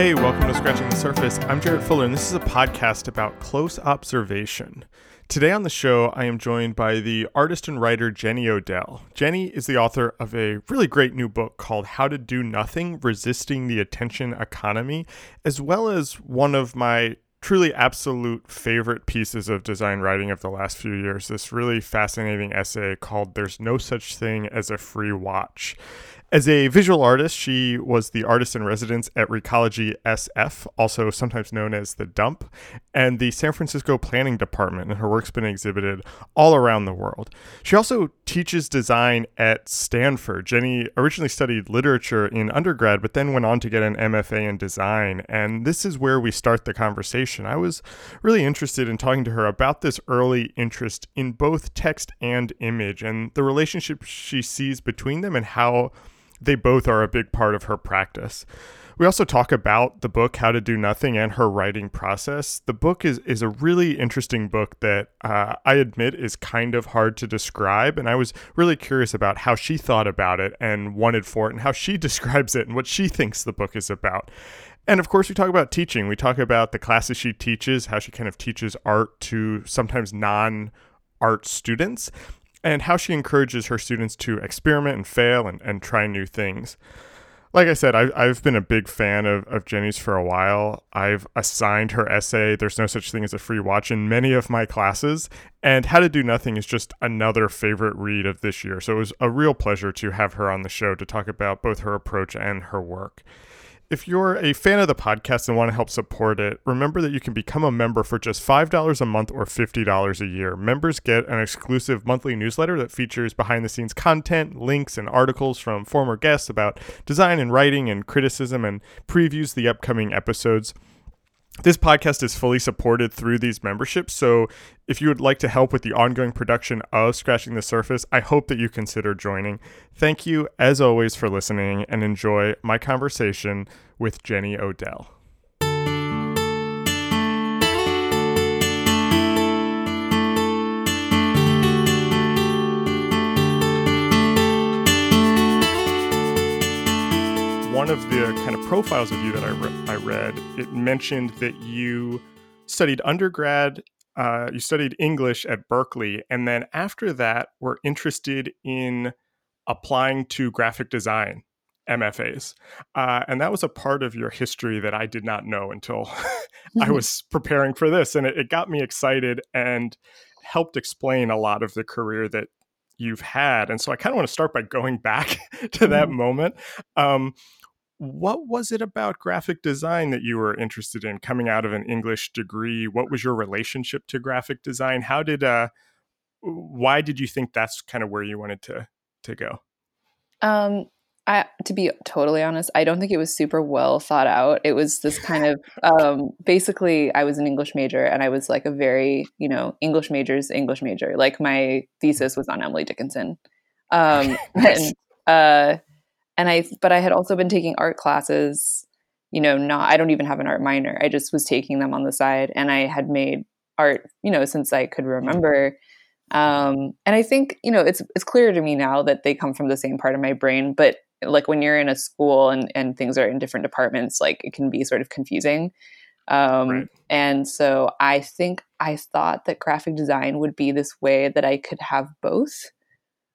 Hey, welcome to Scratching the Surface. I'm Jarrett Fuller, and this is a podcast about close observation. Today on the show, I am joined by the artist and writer Jenny Odell. Jenny is the author of a really great new book called How to Do Nothing Resisting the Attention Economy, as well as one of my truly absolute favorite pieces of design writing of the last few years this really fascinating essay called There's No Such Thing as a Free Watch. As a visual artist, she was the artist in residence at Recology SF, also sometimes known as the Dump, and the San Francisco Planning Department, and her work's been exhibited all around the world. She also teaches design at Stanford. Jenny originally studied literature in undergrad, but then went on to get an MFA in design, and this is where we start the conversation. I was really interested in talking to her about this early interest in both text and image and the relationship she sees between them and how they both are a big part of her practice. We also talk about the book How to Do Nothing and her writing process. The book is is a really interesting book that uh, I admit is kind of hard to describe, and I was really curious about how she thought about it and wanted for it, and how she describes it and what she thinks the book is about. And of course, we talk about teaching. We talk about the classes she teaches, how she kind of teaches art to sometimes non art students, and how she encourages her students to experiment and fail and, and try new things. Like I said, I've, I've been a big fan of, of Jenny's for a while. I've assigned her essay, There's No Such Thing as a Free Watch, in many of my classes. And How to Do Nothing is just another favorite read of this year. So it was a real pleasure to have her on the show to talk about both her approach and her work. If you're a fan of the podcast and want to help support it, remember that you can become a member for just $5 a month or $50 a year. Members get an exclusive monthly newsletter that features behind the scenes content, links, and articles from former guests about design and writing and criticism, and previews the upcoming episodes. This podcast is fully supported through these memberships. So if you would like to help with the ongoing production of Scratching the Surface, I hope that you consider joining. Thank you, as always, for listening and enjoy my conversation with Jenny Odell. One of the kind of profiles of you that I, re- I read, it mentioned that you studied undergrad, uh, you studied English at Berkeley, and then after that were interested in applying to graphic design MFAs. Uh, and that was a part of your history that I did not know until I was preparing for this. And it, it got me excited and helped explain a lot of the career that you've had. And so I kind of want to start by going back to that mm-hmm. moment. Um, what was it about graphic design that you were interested in coming out of an English degree? What was your relationship to graphic design? How did uh why did you think that's kind of where you wanted to to go? Um I to be totally honest, I don't think it was super well thought out. It was this kind of um basically I was an English major and I was like a very, you know, English major's English major. Like my thesis was on Emily Dickinson. Um and uh and I but I had also been taking art classes, you know, not I don't even have an art minor. I just was taking them on the side and I had made art, you know, since I could remember. Um, and I think, you know, it's it's clear to me now that they come from the same part of my brain, but like when you're in a school and, and things are in different departments, like it can be sort of confusing. Um, right. And so I think I thought that graphic design would be this way that I could have both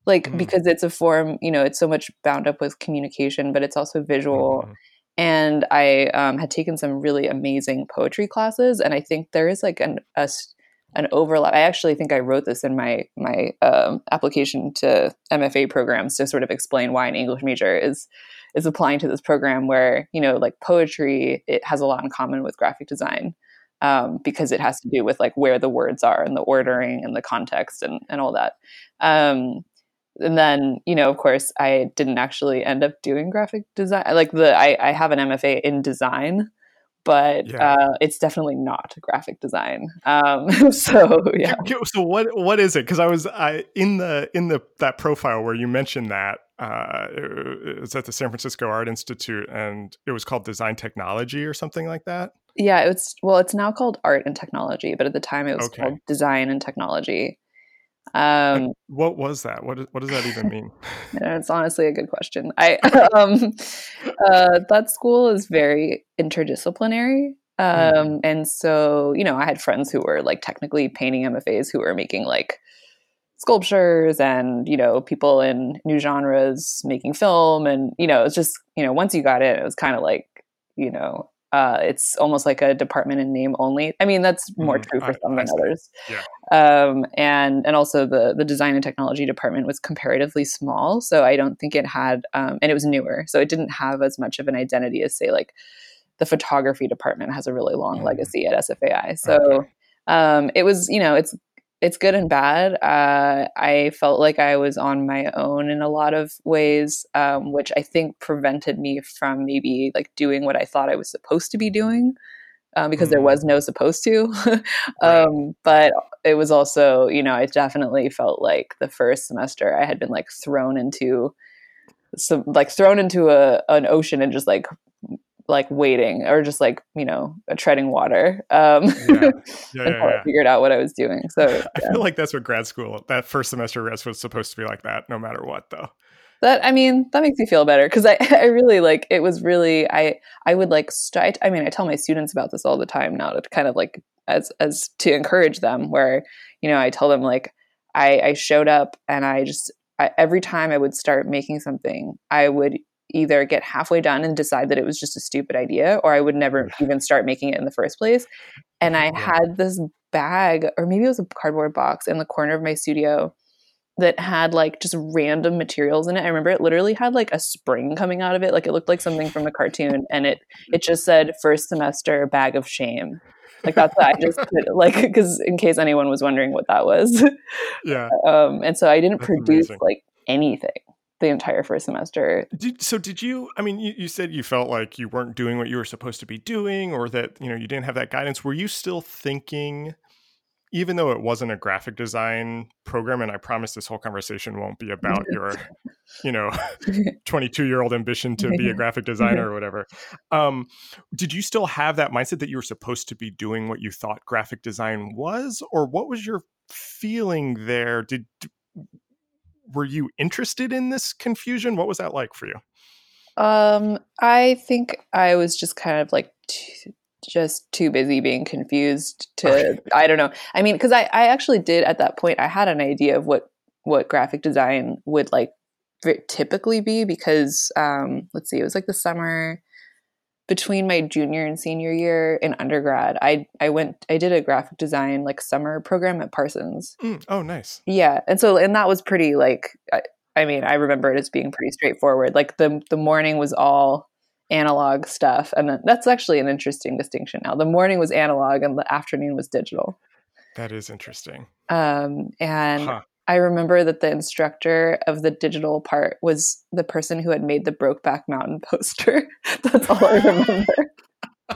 like mm. because it's a form you know it's so much bound up with communication but it's also visual mm-hmm. and i um, had taken some really amazing poetry classes and i think there is like an a, an overlap i actually think i wrote this in my my um, application to mfa programs to sort of explain why an english major is is applying to this program where you know like poetry it has a lot in common with graphic design um, because it has to do with like where the words are and the ordering and the context and, and all that um, and then you know of course i didn't actually end up doing graphic design like the i, I have an mfa in design but yeah. uh, it's definitely not graphic design. Um, so yeah. So what what is it? Because i was i in the in the that profile where you mentioned that uh, it was at the san francisco art institute and it was called design technology or something like that? Yeah it's well it's now called art and technology but at the time it was okay. called design and technology Um, what was that? What what does that even mean? it's honestly a good question. I um, uh, that school is very interdisciplinary. Mm-hmm. Um, mm. and so, you know, I had friends who were like technically painting MFAs who were making like sculptures and, you know, people in new genres making film. And, you know, it's just, you know, once you got in, it was kind of like, you know, uh, it's almost like a department in name only. I mean, that's more mm, true for I, some than others. Yeah. Um, and and also the the design and technology department was comparatively small, so I don't think it had, um, and it was newer, so it didn't have as much of an identity as say like the photography department has a really long mm-hmm. legacy at SFAI. So okay. um, it was, you know, it's it's good and bad. Uh, I felt like I was on my own in a lot of ways, um, which I think prevented me from maybe like doing what I thought I was supposed to be doing. Um, because mm-hmm. there was no supposed to. um, right. But it was also, you know, I definitely felt like the first semester I had been like thrown into some like thrown into a an ocean and just like like waiting or just like you know treading water um yeah. Yeah, yeah, I figured out what I was doing. So I feel like that's what grad school that first semester rest was supposed to be like that, no matter what, though. That I mean, that makes me feel better because I I really like it was really I I would like st- I mean I tell my students about this all the time now to kind of like as as to encourage them where you know I tell them like I I showed up and I just I, every time I would start making something, I would either get halfway done and decide that it was just a stupid idea, or I would never even start making it in the first place. And I had this bag, or maybe it was a cardboard box in the corner of my studio that had like just random materials in it. I remember it literally had like a spring coming out of it, like it looked like something from a cartoon, and it it just said first semester bag of shame. Like that's what I just put, like because in case anyone was wondering what that was. Yeah. Um, and so I didn't that's produce amazing. like anything the entire first semester. Did, so did you, I mean, you, you said you felt like you weren't doing what you were supposed to be doing or that, you know, you didn't have that guidance. Were you still thinking, even though it wasn't a graphic design program, and I promise this whole conversation won't be about your, you know, 22 year old ambition to be a graphic designer or whatever. Um, did you still have that mindset that you were supposed to be doing what you thought graphic design was? Or what was your feeling there? Did, were you interested in this confusion? What was that like for you? Um, I think I was just kind of like t- just too busy being confused to. I don't know. I mean, because I I actually did at that point I had an idea of what what graphic design would like typically be because um let's see it was like the summer between my junior and senior year in undergrad, I I went I did a graphic design like summer program at Parsons. Mm, oh, nice. Yeah, and so and that was pretty like I, I mean I remember it as being pretty straightforward. Like the the morning was all analog stuff, and then, that's actually an interesting distinction. Now the morning was analog and the afternoon was digital. That is interesting. Um, and huh. I remember that the instructor of the digital part was the person who had made the Brokeback Mountain poster. That's all I remember.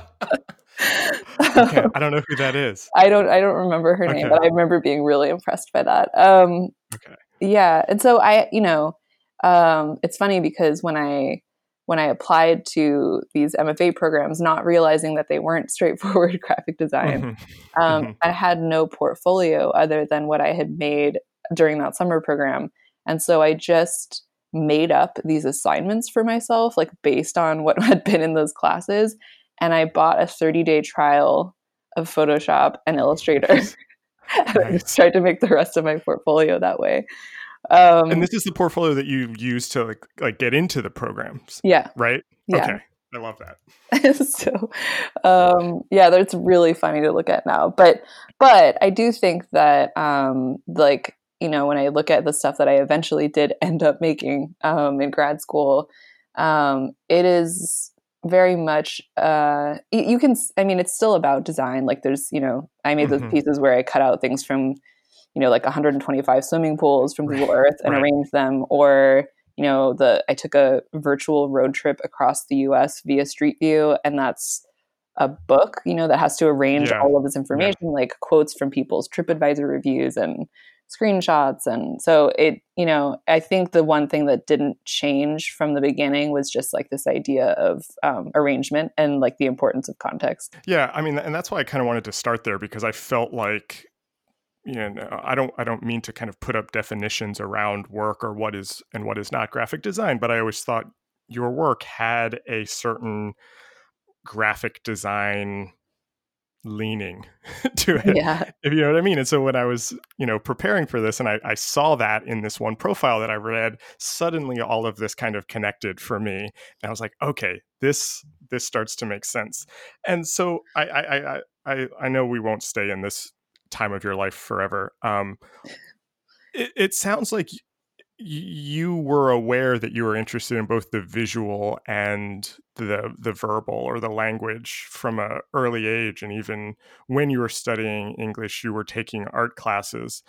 okay, I don't know who that is. I don't. I don't remember her okay. name, but I remember being really impressed by that. Um, okay. Yeah, and so I, you know, um, it's funny because when I when I applied to these MFA programs, not realizing that they weren't straightforward graphic design, mm-hmm. Um, mm-hmm. I had no portfolio other than what I had made during that summer program. And so I just made up these assignments for myself, like based on what had been in those classes. And I bought a 30 day trial of Photoshop and Illustrator. and I just tried to make the rest of my portfolio that way. Um, and this is the portfolio that you use to like like get into the programs. Yeah. Right. Yeah. Okay. I love that. so, um, yeah, that's really funny to look at now. But, but I do think that, um, like, you know, when I look at the stuff that I eventually did end up making um, in grad school, um, it is very much uh, you can. I mean, it's still about design. Like, there's, you know, I made those mm-hmm. pieces where I cut out things from, you know, like 125 swimming pools from Google Earth and right. arranged them, or you know, the I took a virtual road trip across the U.S. via Street View, and that's a book, you know, that has to arrange yeah. all of this information, yeah. like quotes from people's TripAdvisor reviews and screenshots. And so it you know i think the one thing that didn't change from the beginning was just like this idea of um, arrangement and like the importance of context. Yeah i mean and that's why i kind of wanted to start there because i felt like you know i don't i don't mean to kind of put up definitions around work or what is and what is not graphic design but i always thought your work had a certain graphic design leaning to it yeah. if you know what i mean. And so when i was you know preparing for this and I, I, saw that in this one profile that i read suddenly all of this kind of connected for me. And i was like okay this this starts to make sense. And so i i i i, I know we won't stay in this time of your life forever. Um it, it sounds like you were aware that you were interested in both the visual and the the verbal or the language from a early age and even when you were studying english you were taking art classes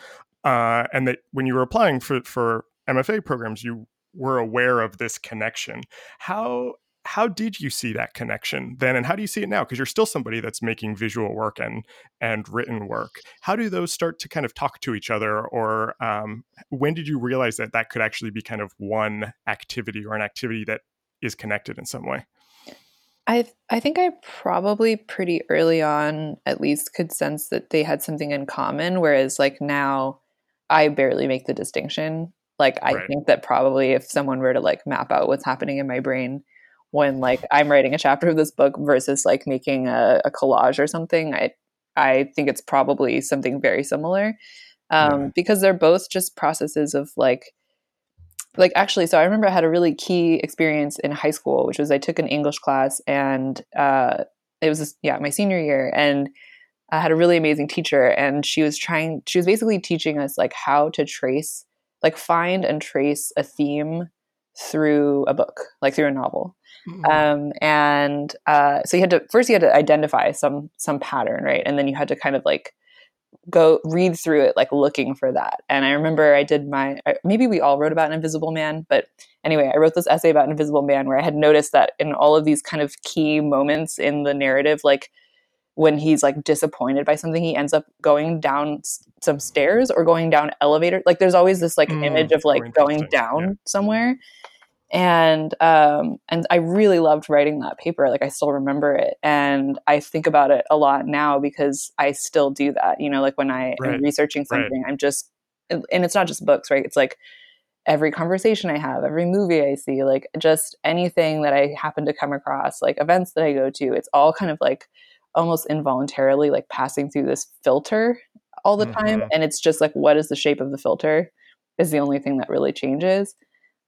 uh, and that when you were applying for for mfa programs you were aware of this connection. How how did you see that connection then and how do you see it now? Because you're still somebody that's making visual work and and written work. How do those start to kind of talk to each other or um, when did you realize that that could actually be kind of one activity or an activity that is connected in some way? I I think I probably pretty early on at least could sense that they had something in common whereas like now I barely make the distinction. Like I right. think that probably if someone were to like map out what's happening in my brain when like I'm writing a chapter of this book versus like making a, a collage or something. I I think it's probably something very similar um, yeah. because they're both just processes of like like actually so i remember i had a really key experience in high school which was i took an english class and uh, it was this, yeah my senior year and i had a really amazing teacher and she was trying she was basically teaching us like how to trace like find and trace a theme through a book like through a novel Mm-hmm. Um, and uh, so you had to first you had to identify some some pattern, right? And then you had to kind of like go read through it like looking for that and i remember i did my maybe we all wrote about an invisible man but anyway i wrote this essay about an invisible man where i had noticed that in all of these kind of key moments in the narrative like when he's like disappointed by something he ends up going down some stairs or going down elevator like there's always this like mm, image of like going down yeah. somewhere and um, and I really loved writing that paper. Like I still remember it, and I think about it a lot now because I still do that. You know, like when I right. am researching something, right. I'm just, and it's not just books, right? It's like every conversation I have, every movie I see, like just anything that I happen to come across, like events that I go to. It's all kind of like almost involuntarily like passing through this filter all the mm-hmm. time, and it's just like what is the shape of the filter is the only thing that really changes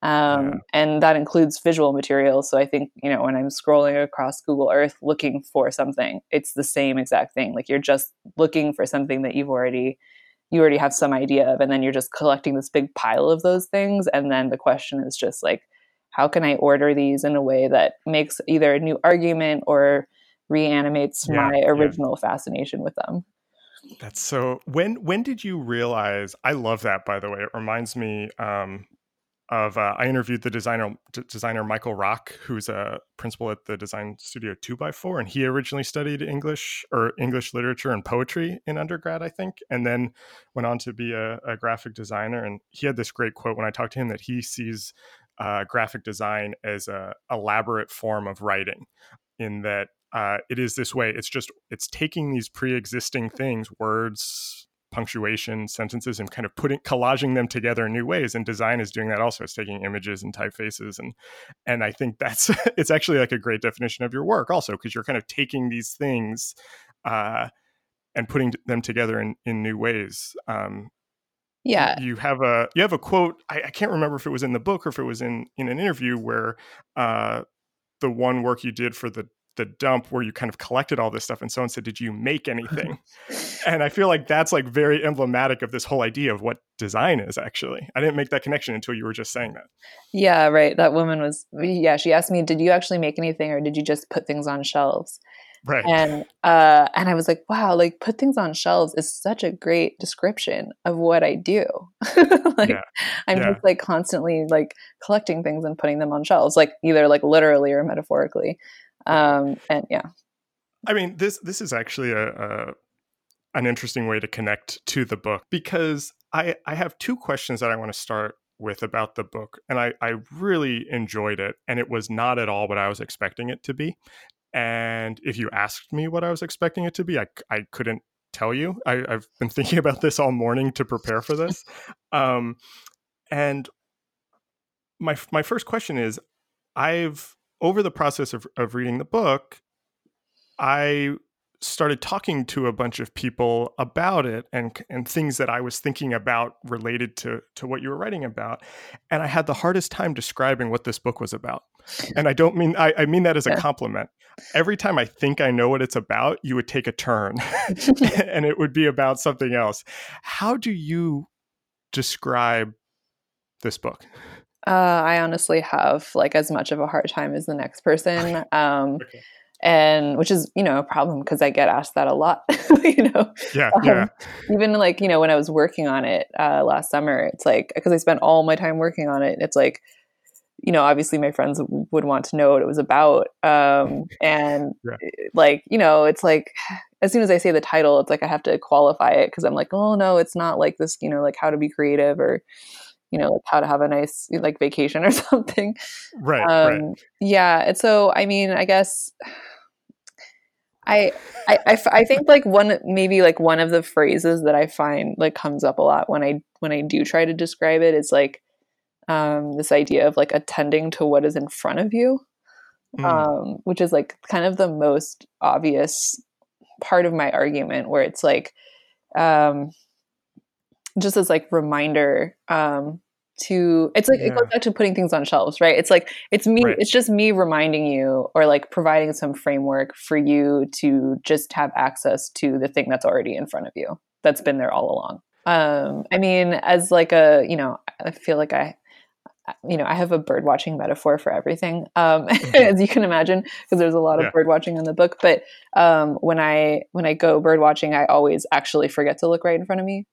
um, yeah. and that includes visual materials. So I think you know when I'm scrolling across Google Earth looking for something, it's the same exact thing. Like you're just looking for something that you've already you already have some idea of, and then you're just collecting this big pile of those things. And then the question is just like, how can I order these in a way that makes either a new argument or reanimates yeah, my original yeah. fascination with them? That's so. When when did you realize? I love that. By the way, it reminds me. Um, of uh, I interviewed the designer d- designer Michael Rock, who's a principal at the design studio Two by Four, and he originally studied English or English literature and poetry in undergrad, I think, and then went on to be a, a graphic designer. And he had this great quote when I talked to him that he sees uh, graphic design as a elaborate form of writing, in that uh, it is this way. It's just it's taking these pre-existing things, words, punctuation sentences and kind of putting collaging them together in new ways. And design is doing that also. It's taking images and typefaces. And and i think that's it's actually like a great definition of your work also because you're kind of taking these things uh, and putting them together in in new ways. Um, yeah. you have a you have a quote I, I, can't remember if it was in the book or if it was in in an interview where uh, the one work you did for the the dump where you kind of collected all this stuff and so someone said did you make anything? And i feel like that's like very emblematic of this whole idea of what design is actually. I didn't make that connection until you were just saying that. Yeah right. That woman was yeah she asked me did you actually make anything or did you just put things on shelves? Right. And uh and i was like wow like put things on shelves is such a great description of what i do. Like yeah. i'm yeah. just like constantly like collecting things and putting them on shelves like either like literally or metaphorically um, and yeah i mean this this is actually a, a an interesting way to connect to the book because i i have two questions that i want to start with about the book and I, I really enjoyed it and it was not at all what i was expecting it to be and if you asked me what i was expecting it to be i, I couldn't tell you. I, have been thinking about this all morning to prepare for this. Um, and my my first question is, I've over the process of, of reading the book, I started talking to a bunch of people about it and and things that I was thinking about related to to what you were writing about, and I had the hardest time describing what this book was about. And I don't mean I, I mean that as a compliment. Every time I think I know what it's about, you would take a turn, and it would be about something else. How do you describe this book? Uh, I honestly have like as much of a hard time as the next person. Um, okay and which is you know a problem because i get asked that a lot you know yeah um, yeah even like you know when i was working on it uh, last summer it's like because i spent all my time working on it it's like you know obviously my friends would want to know what it was about um, and yeah. like you know it's like as soon as i say the title it's like i have to qualify it because i'm like oh no it's not like this you know like how to be creative or you know like how to have a nice like vacation or something right, um, right. yeah and so i mean i guess I, I, I, I think like one maybe like one of the phrases that I find like comes up a lot when I when I do try to describe it is like um, this idea of like attending to what is in front of you, mm. um, which is like kind of the most obvious part of my argument where it's like um, just as like reminder um, to it's like yeah. it goes back to putting things on shelves right it's like it's me right. it's just me reminding you or like providing some framework for you to just have access to the thing that's already in front of you that's been there all along um i mean as like a you know i feel like i you know i have a bird watching metaphor for everything um mm-hmm. as you can imagine because there's a lot of yeah. bird watching in the book but um when i when i go bird watching i always actually forget to look right in front of me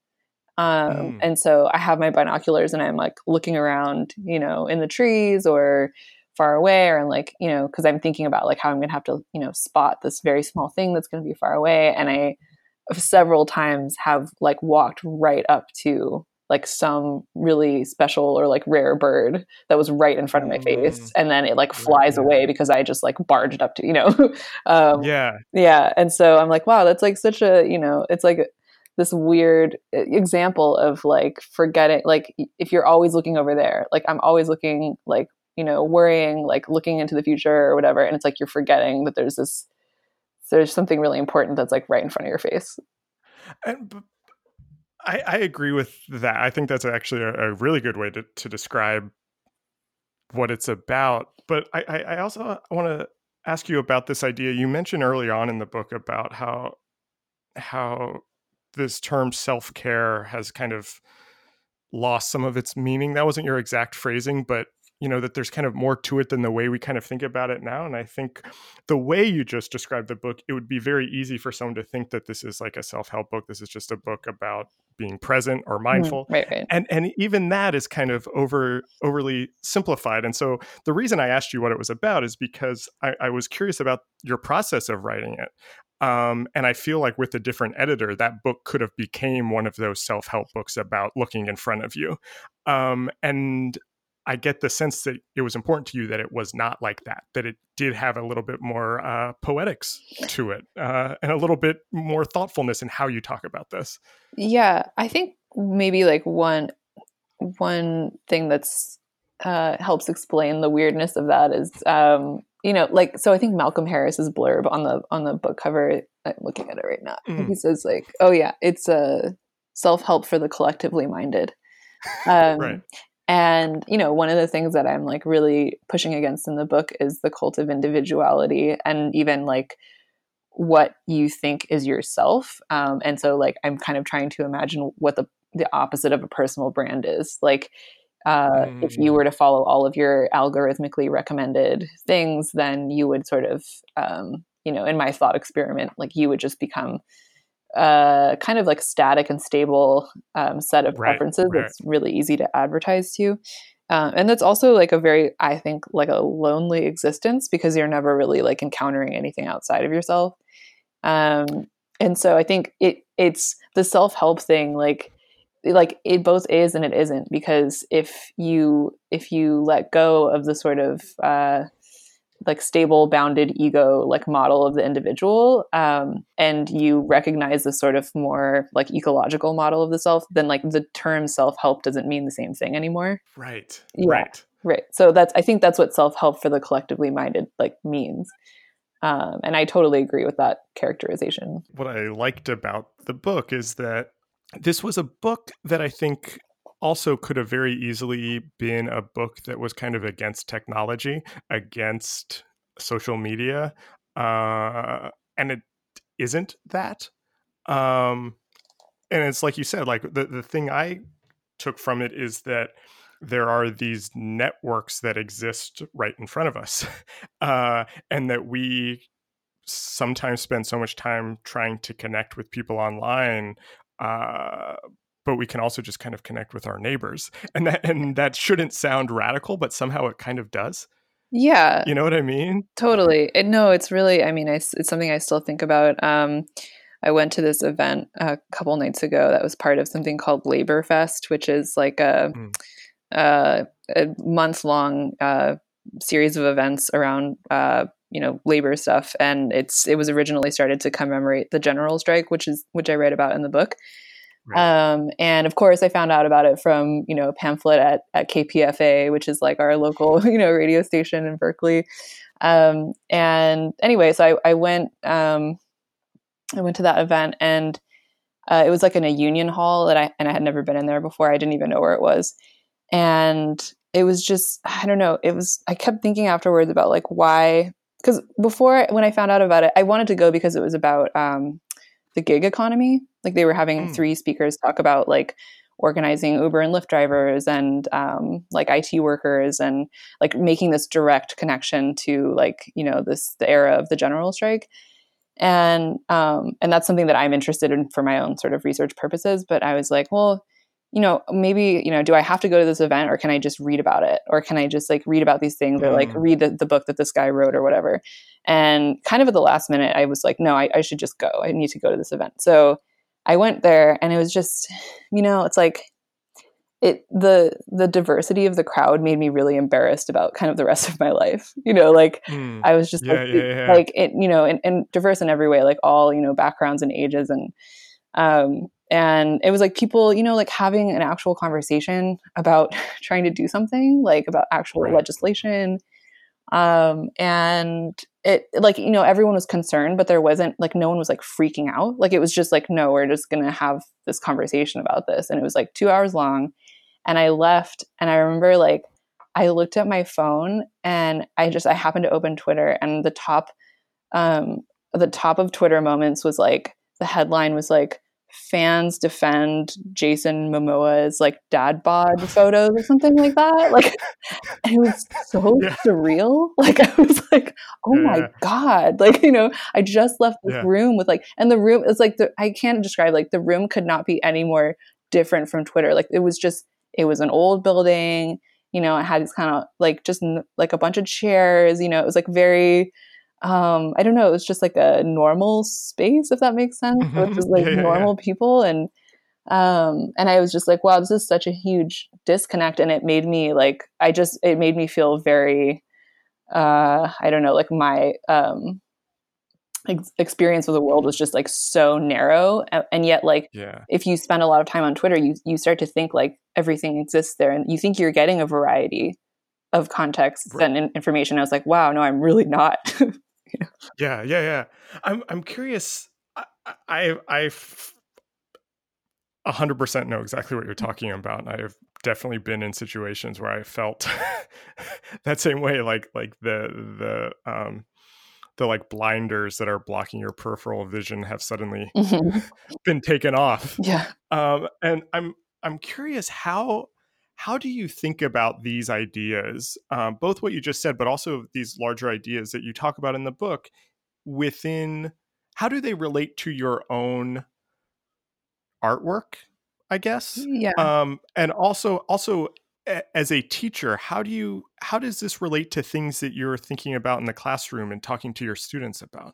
um, mm. And so I have my binoculars and I'm like looking around, you know, in the trees or far away, or I'm like, you know, because I'm thinking about like how I'm going to have to, you know, spot this very small thing that's going to be far away. And I several times have like walked right up to like some really special or like rare bird that was right in front of my face mm. and then it like flies yeah. away because i just like barged up to you know um, yeah yeah and so i'm like wow that's like such a you know it's like this weird example of like forgetting like if you're always looking over there like i'm always looking like you know worrying like looking into the future or whatever and it's like you're forgetting that there's this there's something really important that's like right in front of your face. And I, I agree with that. I think that's actually a, a really good way to, to describe what it's about. But i i also want to ask you about this idea. You mentioned early on in the book about how how this term self care has kind of lost some of its meaning. That wasn't your exact phrasing, but you know that there's kind of more to it than the way we kind of think about it now and i think the way you just described the book it would be very easy for someone to think that this is like a self-help book this is just a book about being present or mm-hmm. mindful mm, right, right. and and even that is kind of over overly simplified and so the reason i asked you what it was about is because i, I was curious about your process of writing it um, and I feel like with a different editor, that book could have became one of those self help books about looking in front of you. Um, and I get the sense that it was important to you that it was not like that, that it did have a little bit more uh, poetics to it uh, and a little bit more thoughtfulness in how you talk about this. Yeah, I think maybe like one one thing that's uh, helps explain the weirdness of that is um, you know, like so I think Malcolm Harris's blurb on the on the book cover, I'm looking at it right now. Mm. He says like, "Oh yeah, it's a self-help for the collectively minded." Um, right. And you know, one of the things that I'm like really pushing against in the book is the cult of individuality and even like what you think is yourself. Um, and so like I'm kind of trying to imagine what the the opposite of a personal brand is. Like uh, mm. If you mm. were to follow all of your algorithmically recommended things, then you would sort of, um, you know, in my thought experiment, like you would just become a uh, kind of like static and stable um, set of right, preferences right. that's really easy to advertise to. Um, and that's also like a very, I think, like a lonely existence because you're never really like encountering anything outside of yourself. Um, and so I think it it's the self help thing, like like it both is and it isn't because if you if you let go of the sort of uh, like stable bounded ego like model of the individual um, and you recognize the sort of more like ecological model of the self then like the term self-help doesn't mean the same thing anymore. Right. Yeah. right. Right. So that's i think that's what self-help for the collectively minded like means. Um, and i totally agree with that characterization. What i liked about the book is that this was a book that i think also could have very easily been a book that was kind of against technology, against social media, uh, and it isn't that. Um, and it's like you said, like the the thing I took from it is that there are these networks that exist right in front of us, uh, and that we sometimes spend so much time trying to connect with people online uh, but we can also just kind of connect with our neighbors. And that and that shouldn't sound radical but somehow it kind of does. Yeah. You know what i mean? Totally. No it's really i mean I, it's something i still think about. Um, i went to this event a couple nights ago that was part of something called labor fest which is like a, mm. uh, a month long uh, series of events around uh, you know labor stuff and it's it was originally started to commemorate the general strike which is which i write about in the book Right. Um, and of course, I found out about it from you know a pamphlet at, at KPFA, which is like our local you know radio station in Berkeley. Um, and anyway, so I, I went um, I went to that event, and uh, it was like in a union hall that I and I had never been in there before. I didn't even know where it was, and it was just I don't know. It was I kept thinking afterwards about like why because before when I found out about it, I wanted to go because it was about um, the gig economy. Like they were having mm. three speakers talk about like organizing Uber and Lyft drivers and um, like IT workers and like making this direct connection to like you know this the era of the general strike. And um, and that's something that I'm interested in for my own sort of research purposes. But I was like, well, you know, maybe, you know, do I have to go to this event or can I just read about it? Or can I just like read about these things or like mm. read the, the book that this guy wrote or whatever? And kind of at the last minute, I was like, no, I, I should just go. I need to go to this event. So I went there and it was just, you know, it's like, it the the diversity of the crowd made me really embarrassed about kind of the rest of my life you know like mm. i was just yeah, like, yeah, yeah. like it you know and, and diverse in every way like all you know backgrounds and ages and um and it was like people you know like having an actual conversation about trying to do something like about actual right. legislation. Um and it like you know everyone was concerned but there wasn't like no one was like freaking out. Like it was just like no we're just gonna have this conversation about this. And it was like two hours long. And i left and i remember like i looked at my phone and i just i happened to open twitter and the top um the top of twitter moments was like the headline was like fans defend Jason Momoa's like dad bod photos or something like that. Like it was so yeah. surreal. Like I was like, oh yeah. my God. Like, you know, I just left this yeah. room with like and the room it's like the I can't describe like the room could not be any more different from Twitter. Like it was just it was an old building, you know, it had this kind of like just like a bunch of chairs, you know, it was like very um i don't know it was just like a normal space if that makes sense mm-hmm. with just like yeah, normal yeah. people and um and i was just like wow this is such a huge disconnect and it made me like i just it made me feel very uh i don't know like my um ex- experience of the world was just like so narrow and, and yet like yeah. if you spend a lot of time on twitter you you start to think like everything exists there and you think you're getting a variety of context right. and information i was like wow no i'm really not Yeah, yeah, yeah. I'm I'm curious. I I I hundred percent know exactly what you're talking about. I've definitely been in situations where I felt that same way, like like the the um the like blinders that are blocking your peripheral vision have suddenly mm-hmm. been taken off. Yeah. Um, and I'm I'm curious how how do you think about these ideas, um, both what you just said, but also these larger ideas that you talk about in the book within how do they relate to your own artwork, I guess? Yeah. Um, and also, also as a teacher, how do you, how does this relate to things that you're thinking about in the classroom and talking to your students about?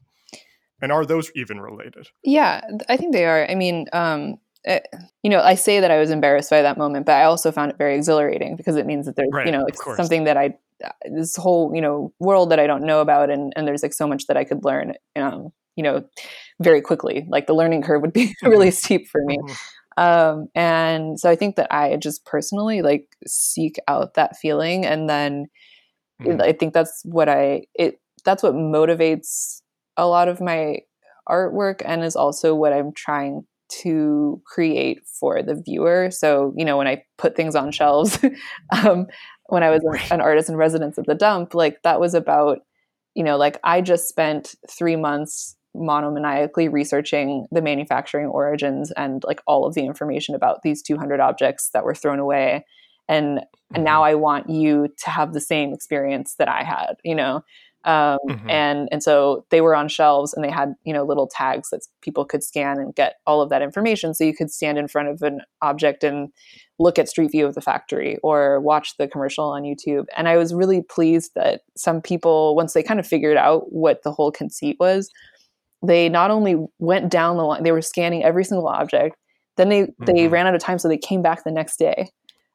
And are those even related? Yeah, I think they are. I mean, um, it, eh, you know, I say that I was embarrassed by that moment, but I also found it very exhilarating because it means that there's, right, you know, it's something that I this whole you know world that I don't know about, and and there's like so much that I could learn. Um, you know, very quickly. Like the learning curve would be really mm-hmm. steep for me. Mm-hmm. Um, and so I think that I just personally like seek out that feeling, and then mm. I think that's what I it that's what motivates a lot of my artwork, and is also what I'm trying to create for the viewer. So you know, when I put things on shelves, um, when I was an artist in residence at the dump, like that was about you know, like I just spent three months monomaniacally researching the manufacturing origins and like all of the information about these 200 objects that were thrown away and and now mm-hmm. i want you to have the same experience that i had you know um, mm-hmm. and and so they were on shelves and they had you know little tags that people could scan and get all of that information so you could stand in front of an object and look at street view of the factory or watch the commercial on youtube and i was really pleased that some people once they kind of figured out what the whole conceit was they not only went down the line, they were scanning every single object. Then they mm-hmm. they ran out of time, so they came back the next day.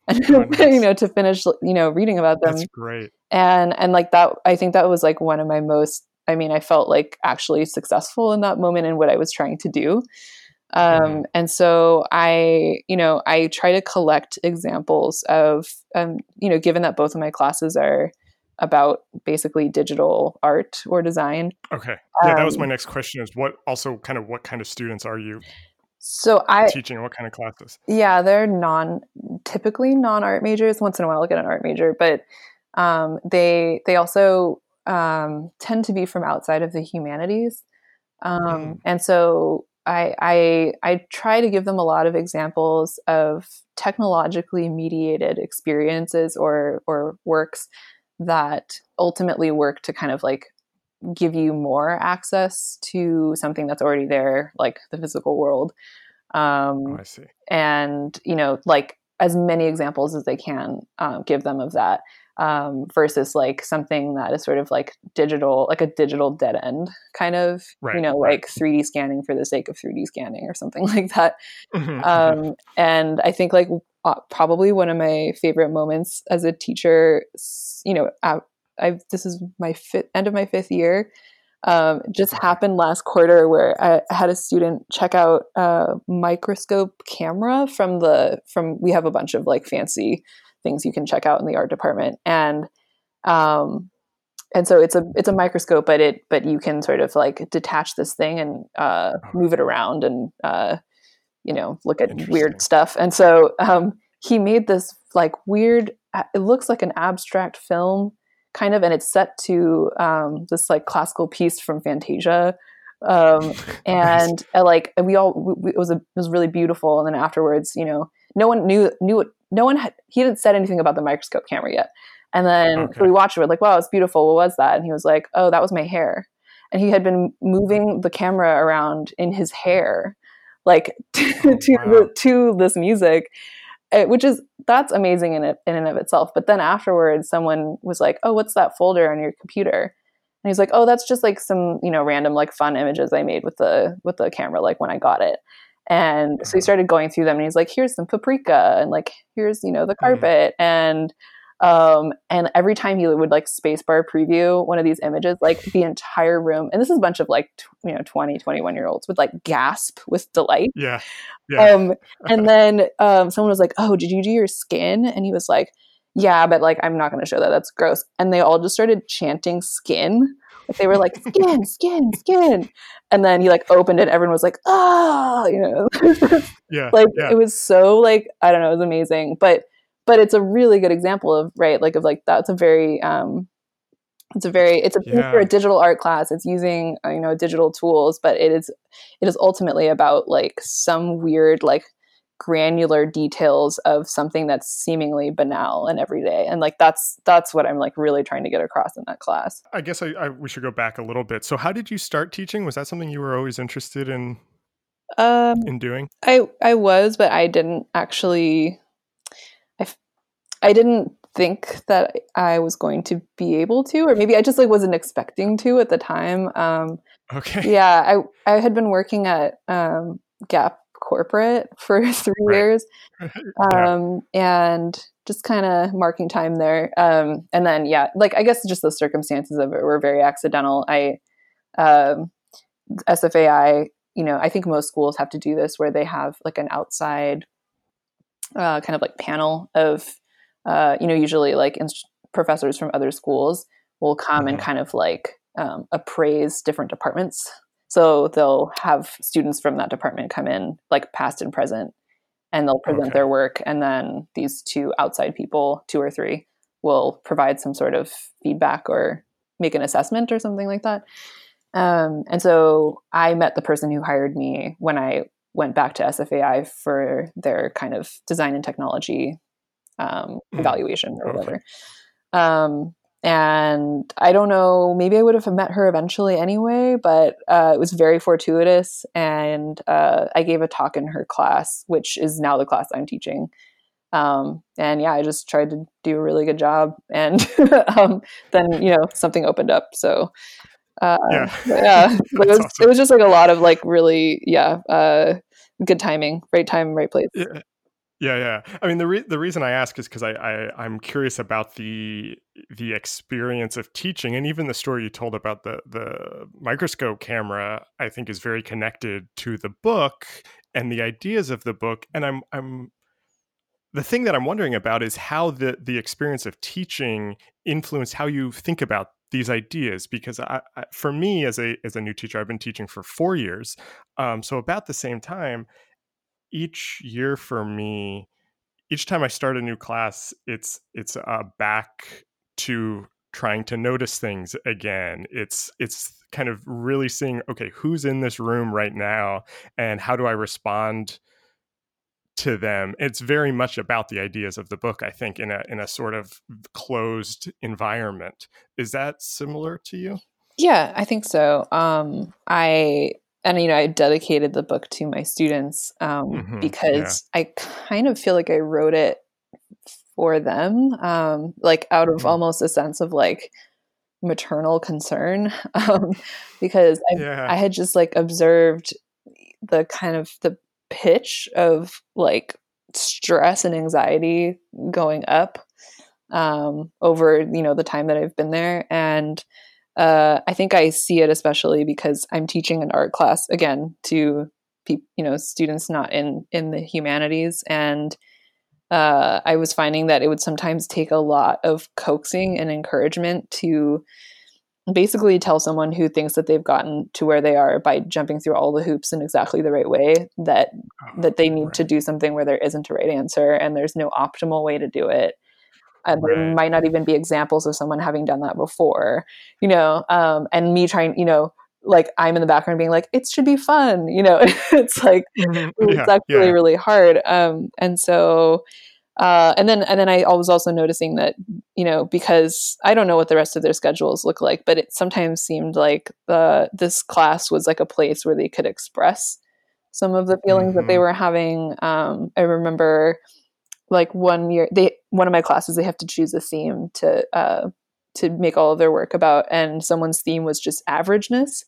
you know to finish you know reading about them. That's great. And and like that, I think that was like one of my most. I mean, I felt like actually successful in that moment in what I was trying to do. Um, mm-hmm. And so I, you know, I try to collect examples of, um, you know, given that both of my classes are about basically digital art or design. Okay. Yeah, um, that was my um, next question is what also kind of what kind of students are you so I teaching what kind of classes? Yeah, they're non typically non art majors. Once in a while, I get an art major, but um, they they also um, tend to be from outside of the humanities, um, mm. and so I, I I try to give them a lot of examples of technologically mediated experiences or or works that ultimately work to kind of like give you more access to something that's already there, like the physical world. Um, oh, I see. And, you know, like as many examples as they can um, give them of that um, versus like something that is sort of like digital, like a digital dead end kind of, right, you know, right. like 3D scanning for the sake of 3D scanning or something like that. Mm-hmm, mm-hmm. Um, and I think like uh, probably one of my favorite moments as a teacher. You know, I this is my fifth, end of my fifth year. Um, just happened last quarter where I had a student check out a microscope camera from the from we have a bunch of like fancy things you can check out in the art department and um and so it's a it's a microscope but it but you can sort of like detach this thing and uh, oh. move it around and uh, you know look at weird stuff and so um, he made this like weird it looks like an abstract film kind of and it's set to um, this like classical piece from fantasia um, and uh, like we all we, it was a, it was really beautiful and then afterwards you know no one knew knew it no one had he hadn't said anything about the microscope camera yet. And then okay. we watched it we're like wow it's beautiful what was that? And he was like oh that was my hair. And he had been moving the camera around in his hair like to, oh, to, to this music eh, which is that's amazing in it in and of itself but then afterwards someone was like oh what's that folder on your computer and he's like oh that's just like some you know random like fun images i made with the with the camera like when i got it and so he uh-huh. started going through them and he's like here's some paprika and like here's you know the mm-hmm. carpet mm. and um, and every time he would like spacebar preview one of these images, like the entire room, and this is a bunch of like, t- you know, 20, 21 year olds would like gasp with delight. Yeah. yeah. Um, and then um, someone was like, Oh, did you do your skin? And he was like, Yeah, but like, I'm not going to show that. That's gross. And they all just started chanting skin. Like, they were like, Skin, skin, skin. And then he like opened it. And everyone was like, Oh, you know, yeah. Like, yeah. it was so like, I don't know, it was amazing. But, but it's a really good example of right like of like that's a very um it's a very it's a yeah. for a digital art class. It's using uh, you know digital tools but it is it is ultimately about like some weird like granular details of something that's seemingly banal and everyday and like that's that's what i'm like really trying to get across in that class. I guess I, I we should go back a little bit. So how did you start teaching? Was that something you were always interested in um in doing? I i was but i didn't actually I didn't think that I was going to be able to, or maybe I just like wasn't expecting to at the time. Um, okay. Yeah, I I had been working at um, Gap corporate for three right. years um, yeah. and just kind of marking time there um, and then yeah like i guess just the circumstances of it were very accidental i um, sfai you know i think most schools have to do this where they have like an outside uh, kind of like panel of uh, you know usually like inst- professors from other schools will come mm-hmm. and kind of like um, appraise different departments so they'll have students from that department come in, like past and present, and they'll present okay. their work. And then these two outside people, two or three, will provide some sort of feedback or make an assessment or something like that. Um, and so I met the person who hired me when I went back to SFAI for their kind of design and technology um, mm. evaluation or whatever. Okay. Um, and I don't know, maybe I would have met her eventually anyway, but uh, it was very fortuitous. And uh, I gave a talk in her class, which is now the class I'm teaching. Um, and yeah, I just tried to do a really good job. And um, then, you know, something opened up. So uh, yeah, yeah it, was, awesome. it was just like a lot of like really, yeah, uh, good timing, right time, right place. Yeah. Yeah, yeah. I mean, the re- the reason I ask is because I, I I'm curious about the the experience of teaching, and even the story you told about the the microscope camera. I think is very connected to the book and the ideas of the book. And I'm I'm the thing that I'm wondering about is how the the experience of teaching influenced how you think about these ideas because I, I, for me as a as a new teacher i've been teaching for four years um, so about the same time each year for me each time i start a new class it's it's uh, back to trying to notice things again. It's it's kind of really seeing okay who's in this room right now and how do i respond to them? It's very much about the ideas of the book i think in a in a sort of closed environment. Is that similar to you? Yeah i think so. Um i and you know i dedicated the book to my students um, mm-hmm, because yeah. i kind of feel like i wrote it for them um, like out of mm-hmm. almost a sense of like maternal concern um, because I, yeah. I had just like observed the kind of the pitch of like stress and anxiety going up um, over you know the time that i've been there and uh, I think I see it especially because I'm teaching an art class again to pe- you know students not in in the humanities, and uh, I was finding that it would sometimes take a lot of coaxing and encouragement to basically tell someone who thinks that they've gotten to where they are by jumping through all the hoops in exactly the right way that oh, that they need right. to do something where there isn't a right answer and there's no optimal way to do it and right. there might not even be examples of someone having done that before you know um, and me trying you know like i'm in the background being like it should be fun you know it's like mm-hmm. it's actually yeah. really hard um, and so uh, and then and then I was also noticing that you know because I don't know what the rest of their schedules look like, but it sometimes seemed like the this class was like a place where they could express some of the feelings mm-hmm. that they mm-hmm. were having. Um, I remember like one year they one of my classes they have to choose a theme to uh, to make all of their work about and someone's theme was just averageness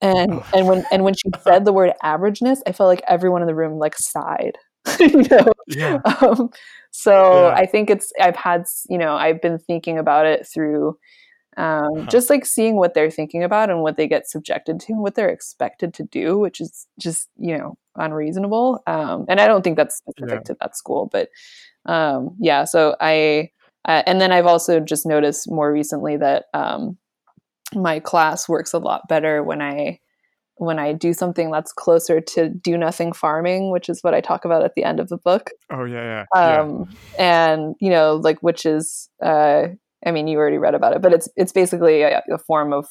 and oh. and when and when she said the word averageness i felt like everyone in the room like sighed you know yeah. Um, so yeah. i think it's i've had you know i've been thinking about it through um, huh. just like seeing what they're thinking about and what they get subjected to and what they're expected to do which is just you know unreasonable um, and i don't think that's specific yeah. to that school but um, yeah so i uh, and then i've also just noticed more recently that um, my class works a lot better when i when i do something that's closer to do nothing farming which is what i talk about at the end of the book oh yeah yeah, um, yeah. and you know like which is uh, I mean, you already read about it, but it's it's basically a, a form of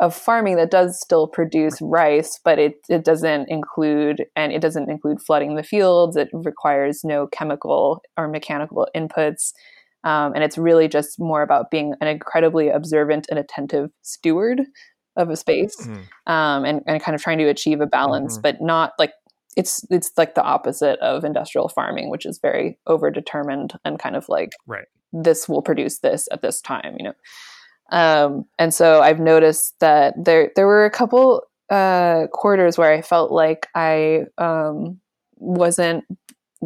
of farming that does still produce rice, but it, it doesn't include and it doesn't include flooding the fields. It requires no chemical or mechanical inputs. Um, and it's really just more about being an incredibly observant and attentive steward of a space mm-hmm. um, and, and kind of trying to achieve a balance, mm-hmm. but not like it's it's like the opposite of industrial farming, which is very overdetermined and kind of like right this will produce this at this time, you know. Um, and so I've noticed that there there were a couple uh, quarters where I felt like I um, wasn't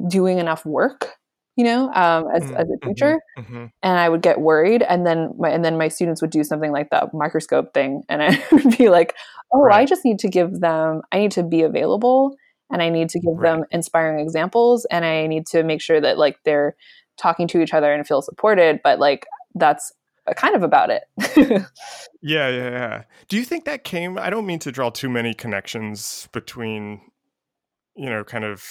doing enough work, you know, um, as, mm-hmm. as a mm-hmm. teacher, mm-hmm. and I would get worried, and then my and then my students would do something like the microscope thing, and I would be like, oh, right. I just need to give them, I need to be available, and I need to give right. them inspiring examples, and I need to make sure that like they're talking to each other and feel supported, but like that's kind of about it. yeah, yeah, yeah. Do you think that came? I don't mean to draw too many connections between, you know, kind of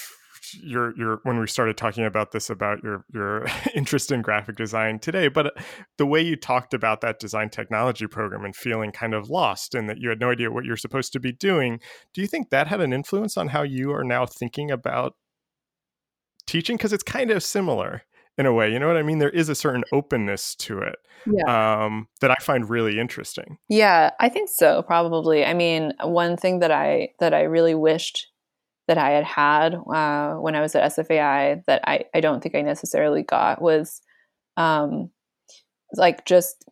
your your when we started talking about this about your your interest in graphic design today but uh, the way you talked about that design technology program and feeling kind of lost and that you had no idea what you're supposed to be doing do you think that had an influence on how you are now thinking about teaching because it's kind of similar in a way. You know what I mean? There is a certain openness to it yeah. um, that I find really interesting. Yeah, I think so. Probably. I mean, one thing that I that I really wished that I had had uh, when I was at SFAI that I I don't think I necessarily got was um, like just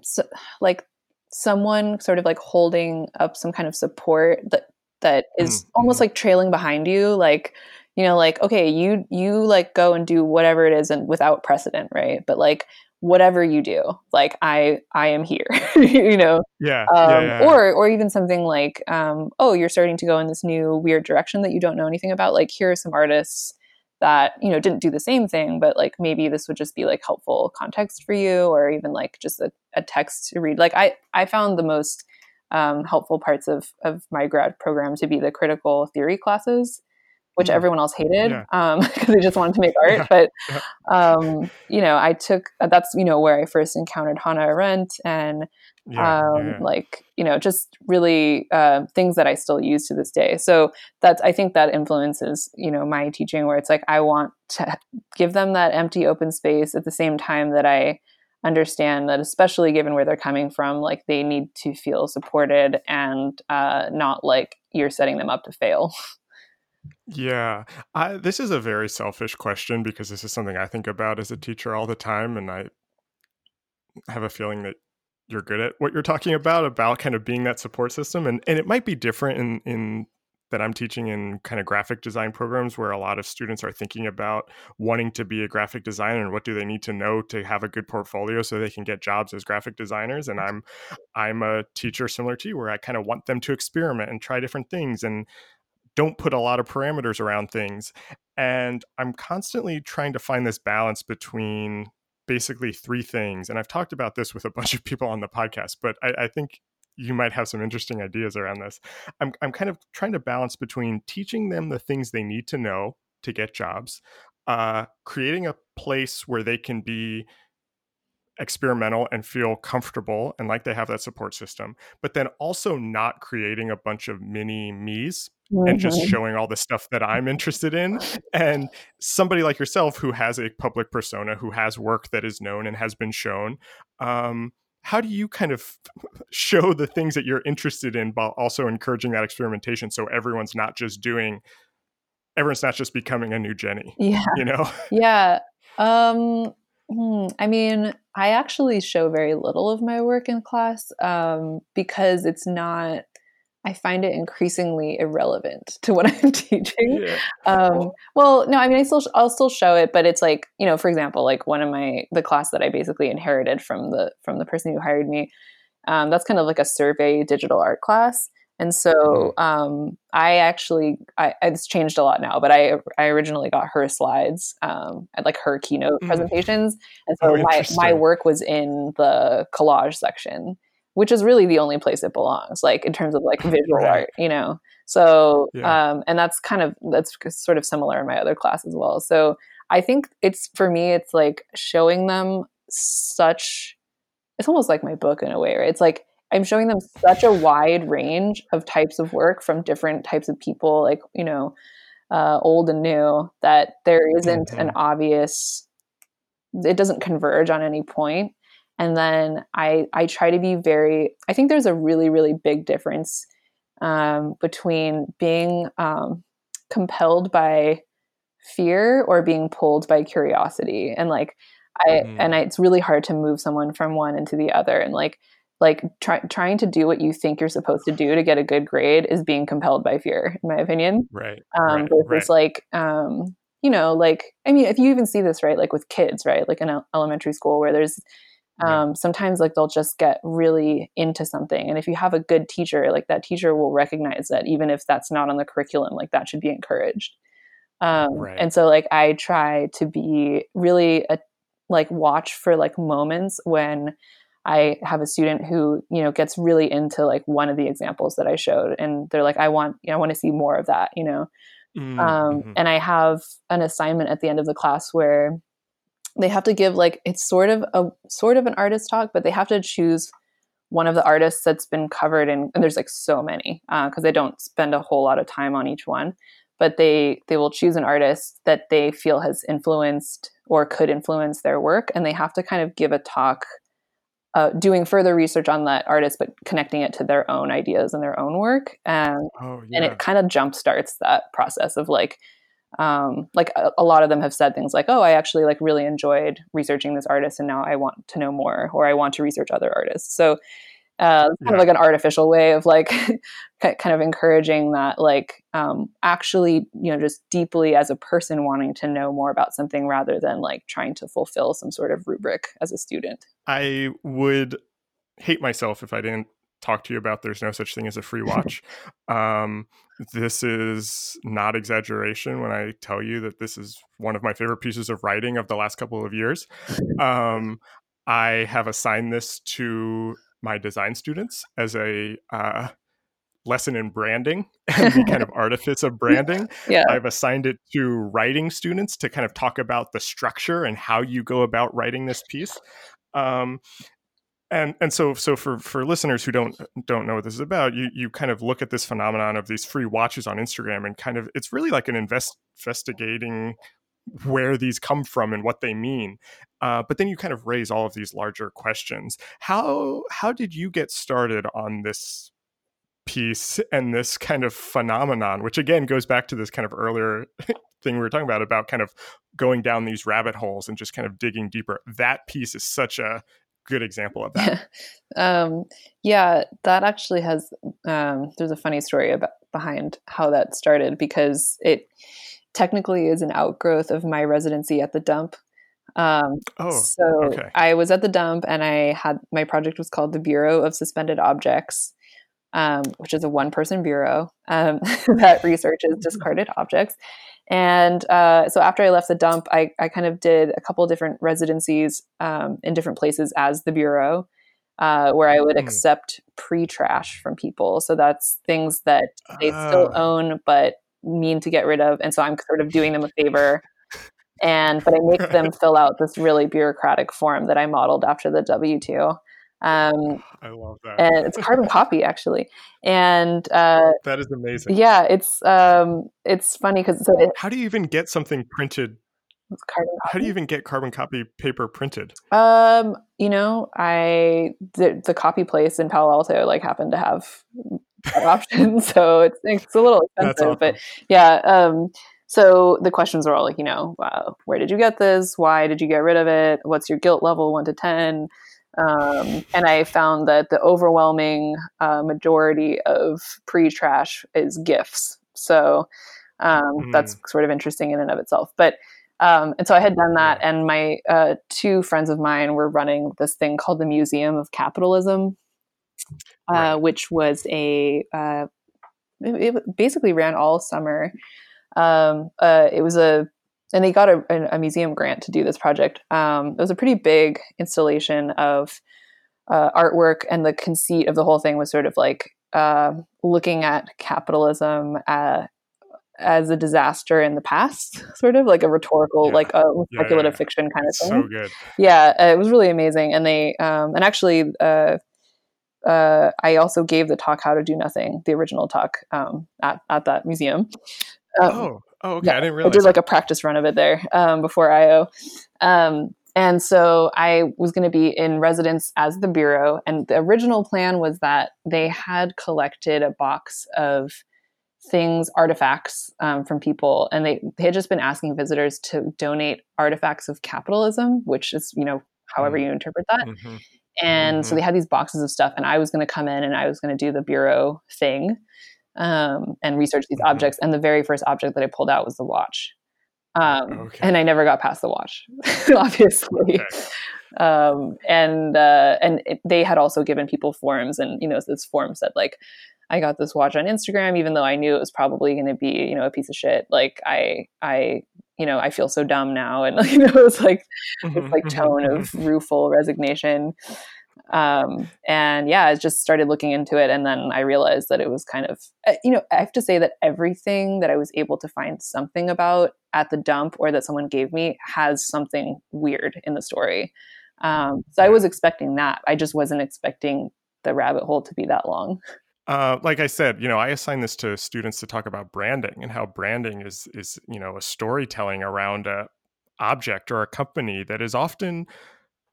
like someone sort of like holding up some kind of support that that is mm-hmm. almost like trailing behind you like you know like okay you you like go and do whatever it is and without precedent right? But like whatever you do like i i am here you know? Yeah, um, yeah, yeah, or or even something like um, oh you're starting to go in this new weird direction that you don't know anything about like here are some artists that you know didn't do the same thing but like maybe this would just be like helpful context for you or even like just a, a text to read. Like i i found the most um, helpful parts of of my grad program to be the critical theory classes which mm. everyone else hated because yeah. um, they just wanted to make art. Yeah. But um, you know, I took that's you know where I first encountered Hannah Arendt and um, like you know just really uh, things that I still use to this day. So that's I think that influences you know my teaching where it's like I want to give them that empty open space at the same time that I understand that especially given where they're coming from like they need to feel supported and uh, not like you're setting them up to fail Yeah, I, this is a very selfish question because this is something I think about as a teacher all the time, and I have a feeling that you're good at what you're talking about about kind of being that support system, and and it might be different in in that I'm teaching in kind of graphic design programs where a lot of students are thinking about wanting to be a graphic designer and what do they need to know to have a good portfolio so they can get jobs as graphic designers and I'm I'm a teacher similar to you where I kind of want them to experiment and try different things and don't put a lot of parameters around things. And I'm constantly trying to find this balance between basically three things. And I've talked about this with a bunch of people on the podcast, but I, I think you might have some interesting ideas around this. I'm, I'm kind of trying to balance between teaching them the things they need to know to get jobs, uh, creating a place where they can be experimental and feel comfortable and like they have that support system, but then also not creating a bunch of mini me's mm-hmm. and just mm-hmm. showing all the stuff that I'm interested in. And somebody like yourself who has a public persona, who has work that is known and has been shown, um, how do you kind of show the things that you're interested in while also encouraging that experimentation so everyone's not just doing everyone's not just becoming a new jenny yeah you know yeah um hmm, i mean i actually show very little of my work in class um, because it's not I find it increasingly irrelevant to what I'm teaching. Yeah. Um, well, no, I mean, I still, I'll still show it, but it's like, you know, for example, like one of my, the class that I basically inherited from the, from the person who hired me, um, that's kind of like a survey digital art class. And so mm-hmm. um, I actually, I, it's changed a lot now, but I, I originally got her slides um, at like her keynote mm. presentations. And so oh, my, my work was in the collage section which is really the only place it belongs like in terms of like visual right. art you know so yeah. um and that's kind of that's sort of similar in my other class as well so i think it's for me it's like showing them such it's almost like my book in a way right it's like i'm showing them such a wide range of types of work from different types of people like you know uh, old and new that there isn't mm-hmm. an obvious it doesn't converge on any point and then I I try to be very. I think there's a really really big difference um, between being um, compelled by fear or being pulled by curiosity, and like I mm. and I, it's really hard to move someone from one into the other, and like like try, trying to do what you think you're supposed to do to get a good grade is being compelled by fear in my opinion right um right, versus right. like um you know like i mean if you even see this right like with kids right like in elementary school where there's Yeah. um sometimes like they'll just get really into something and if you have a good teacher like that teacher will recognize that even if that's not on the curriculum like that should be encouraged um Right. and so like i try to be really a, like watch for like moments when I have a student who, you know, gets really into like one of the examples that I showed and they're like, I want, you know, I want to see more of that, you know? Mm, Um, mhm. and I have an assignment at the end of the class where they have to give like, it's sort of a, sort of an artist talk, but they have to choose one of the artists that's been covered in, and there's like so many, uh, cause they don't spend a whole lot of time on each one, but they, they will choose an artist that they feel has influenced or could influence their work. And they have to kind of give a talk uh, doing further research on that artist, but connecting it to their own ideas and their own work. And, oh and it kind of jump starts that process of like, um, like a, a lot of them have said things like, "Oh, I actually like really enjoyed researching this artist, and now I want to know more, or I want to research other artists." So, uh, it's kind Yeah. of like an artificial way of like kind of encouraging that, like, um, actually, you know, just deeply as a person wanting to know more about something rather than like trying to fulfill some sort of rubric as a student. I would hate myself if I didn't talk to you about there's no such thing as a free watch. um, this is not exaggeration when I tell you that this is one of my favorite pieces of writing of the last couple of years. Um, I have assigned this to my design students as a uh, lesson in branding and the kind of artifice of branding. Yeah. I've assigned it to writing students to kind of talk about the structure and how you go about writing this piece. Um, and and so so for for listeners who don't don't know what this is about, you you kind of look at this phenomenon of these free watches on Instagram and kind of it's really like an invest, investigating where these come from and what they mean. Uh, but then you kind of raise all of these larger questions. How how did you get started on this piece and this kind of phenomenon, which again goes back to this kind of earlier thing we were talking about about kind of going down these rabbit holes and just kind of digging deeper. That piece is such a good example of that. um, yeah, that actually has. Um, there's a funny story about behind how that started because it technically is an outgrowth of my residency at the dump. Um, Oh, so okay. I was at the dump and I had my project was called the Bureau of Suspended Objects, um, which is a one person bureau um, that researches discarded objects. And uh, so after I left the dump, I, I kind of did a couple different residencies um, in different places as the bureau, uh, where I would Mm. accept pre trash from people. So that's things that they still Ah. own but mean to get rid of. And so I'm sort of doing them a favor. And but I make them fill out this really bureaucratic form that I modeled after the W two. Um, I love that. and it's carbon copy actually. And uh, that is amazing. yeah, it's um, it's funny because so it, How do you even get something printed? it's carbon How do you even get carbon copy paper printed? Um, you know, I the, the copy place in Palo Alto like happened to have that option, so it's it's a little expensive, but yeah. Um, so the questions are all like, you know, uh, where did you get this? Why did you get rid of it? What's your guilt level, one to ten? Um, and I found that the overwhelming uh, majority of pre-trash is gifts. So um, that's sort of interesting in and of itself. But um, and so I had done that, and my uh, two friends of mine were running this thing called the Museum of Capitalism, uh, Right. which was a uh, it, it basically ran all summer. Um, uh, it was a and they got a, a, museum grant to do this project. Um, it was a pretty big installation of uh, artwork, and the conceit of the whole thing was sort of like uh, looking at capitalism uh, as a disaster in the past, sort of like a rhetorical, Yeah. like a speculative yeah. fiction kind of thing so good. yeah uh, it was really amazing and they um and actually uh uh, I also gave the talk "How to Do Nothing," the original talk, um, at at that museum. Um, Oh, oh, okay. yeah, I didn't realize. I did like a practice run of it there um, before IO. Um, and so I was going to be in residence as the bureau. And the original plan was that they had collected a box of things, artifacts um, from people, and they, they had just been asking visitors to donate artifacts of capitalism, which is, you know, however Mm. you interpret that. Mhm. And mm-hmm. so they had these boxes of stuff, and I was going to come in and I was going to do the bureau thing um, and research these mm-hmm. objects. And the very first object that I pulled out was the watch. Um, okay. And I never got past the watch, obviously. Okay. Um, and uh, and it, they had also given people forms, and you know this form said like, I got this watch on Instagram, even though I knew it was probably going to be you know a piece of shit. Like I I you know I feel so dumb now, and you know it was like mm-hmm. this like tone of rueful resignation um, and yeah i just started looking into it and then i realized that it was kind of uh, you know i have to say that everything that i was able to find something about at the dump or that someone gave me has something weird in the story. Um, so i was expecting that. I just wasn't expecting the rabbit hole to be that long. Uh, like I said, you know, I assign this to students to talk about branding and how branding is is you know a storytelling around a object or a company that is often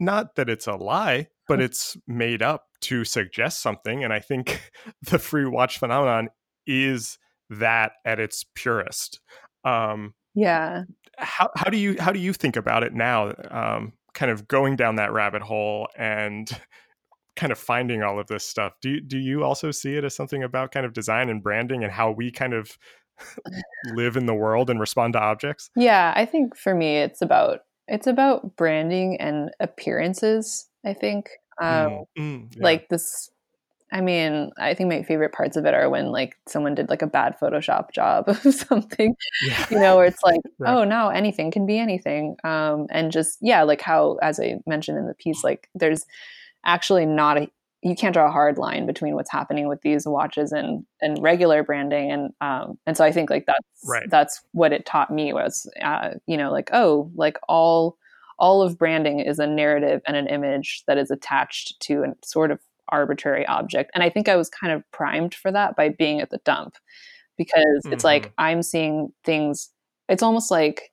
not that it's a lie, but it's made up to suggest something. And I think the free watch phenomenon is that at its purest. Um, yeah. How how do you how do you think about it now? Um, kind of going down that rabbit hole and kind of finding all of this stuff. Do you, do you also see it as something about kind of design and branding and how we kind of live in the world and respond to objects? Yeah, I think for me it's about it's about branding and appearances, I think. Um, mm, mm, yeah. Like this, I mean, I think my favorite parts of it are when like someone did like a bad Photoshop job of something, yeah. you know, where it's like, oh, now anything can be anything. Um, and just, yeah, like how, as I mentioned in the piece, like there's actually not a you can't draw a hard line between what's happening with these watches and and regular branding and um and so i think like that's right. that's what it taught me was uh you know like oh like all all of branding is a narrative and an image that is attached to a sort of arbitrary object and i think i was kind of primed for that by being at the dump because mm-hmm. it's like mm-hmm. i'm seeing things it's almost like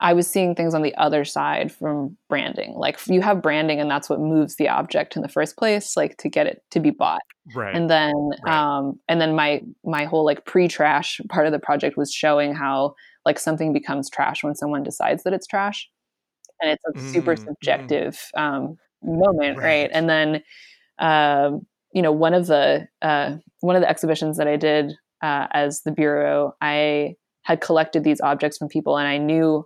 I was seeing things on the other side from branding. Like you have branding and that's what moves the object in the first place, like to get it to be bought. Right. And then right. um and then my my whole like pre-trash part of the project was showing how like something becomes trash when someone decides that it's trash. And it's a super mm, subjective mm. um moment, right. right? And then um you know, one of the uh one of the exhibitions that I did uh as the bureau, I had collected these objects from people and I knew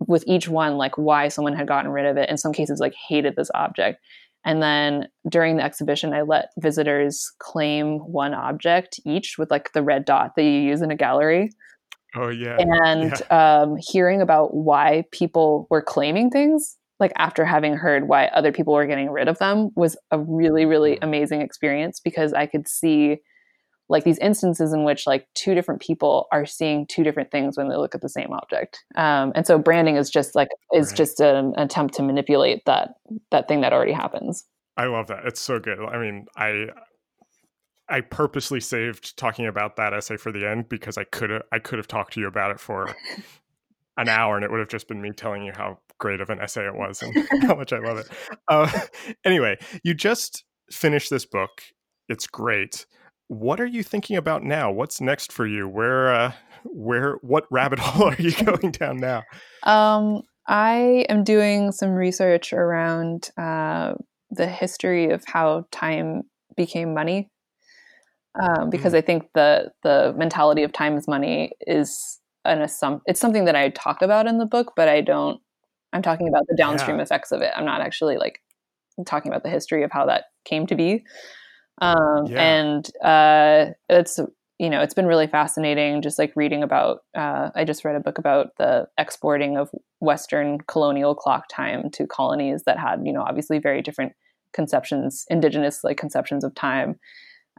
with each one like why someone had gotten rid of it in some cases like hated this object and then during the exhibition i let visitors claim one object each with like the red dot that you use in a gallery oh yeah and yeah. Um, hearing about why people were claiming things like after having heard why other people were getting rid of them was a really really mm. amazing experience because i could see like these instances in which like two different people are seeing two different things when they look at the same object. Um, and so branding is just like is right. just an attempt to manipulate that that thing that already happens. I love that. It's so good. I mean i i purposely saved talking about that essay for the end because i could have i could have talked to you about it for an hour and it would have just been me telling you how great of an essay it was and how much i love it. Uh, anyway you just finished this book. It's great what are you thinking about now? What's next for you? Where, uh, where, what rabbit hole are you going down now? Um, I am doing some research around uh, the history of how time became money, um, because mm. I think the the mentality of time as money is an assump. It's something that I talk about in the book, but I don't. I'm talking about the downstream yeah. effects of it. I'm not actually like talking about the history of how that came to be. Um, yeah. And uh, it's you know it's been really fascinating just like reading about uh, i just read a book about the exporting of western colonial clock time to colonies that had you know obviously very different conceptions indigenous like conceptions of time